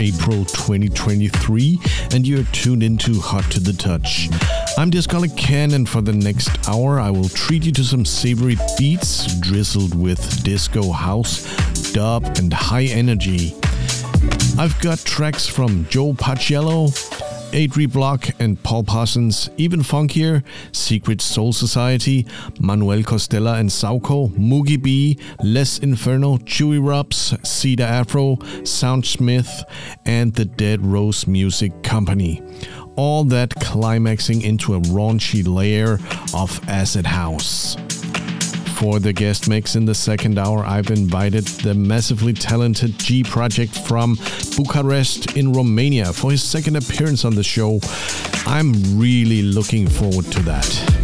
April 2023, and you're tuned into Hot to the Touch. I'm Discoholic Ken, and for the next hour, I will treat you to some savory beats drizzled with disco house, dub, and high energy. I've got tracks from Joe Paciello, Adri Block and Paul Parsons, even funkier, Secret Soul Society, Manuel Costela and Sauco, Moogy Bee, Les Inferno, Chewy Rubs, C. Da Afro, Soundsmith, and the Dead Rose Music Company. All that climaxing into a raunchy layer of acid house. For the guest mix in the second hour, I've invited the massively talented G Prajekt from Bucharest in Romania for his second appearance on the show. I'm really looking forward to that.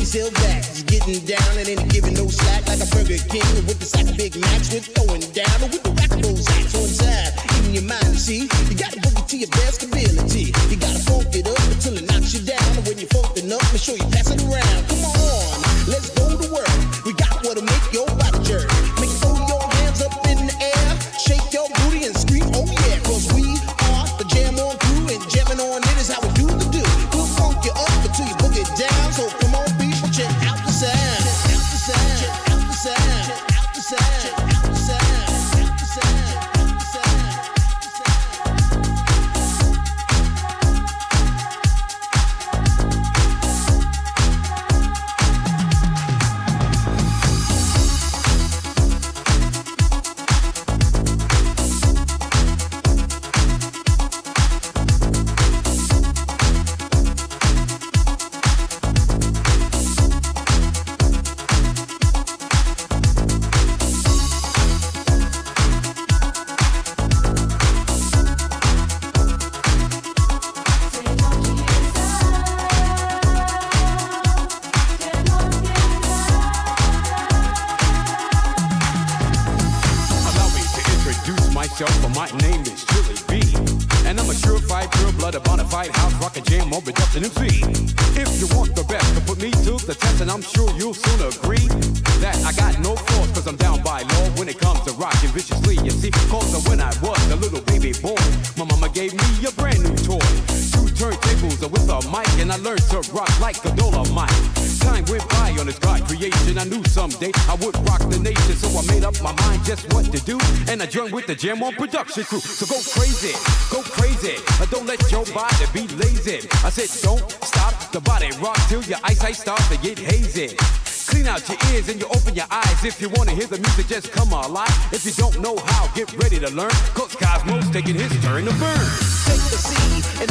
always held back. Just getting down and ain't giving no slack like a Burger King with the sack of Big Macs. We're throwing down with the rack of those acts on side. In your mind, you see, you gotta book it to your best ability. You gotta funk it up until it knocks you down. And when you're funked up, make sure you pass it around. Come on, let's go to work. We got what'll make your body jerk. with the Jam On production crew. So go crazy, go crazy. Don't let your body be lazy. I said, don't stop the body rock till your eyesight starts to get hazy. Clean out your ears and you open your eyes. If you wanna hear the music, just come alive. If you don't know how, get ready to learn. Cause Cozmo's taking his turn to burn. Take the seed and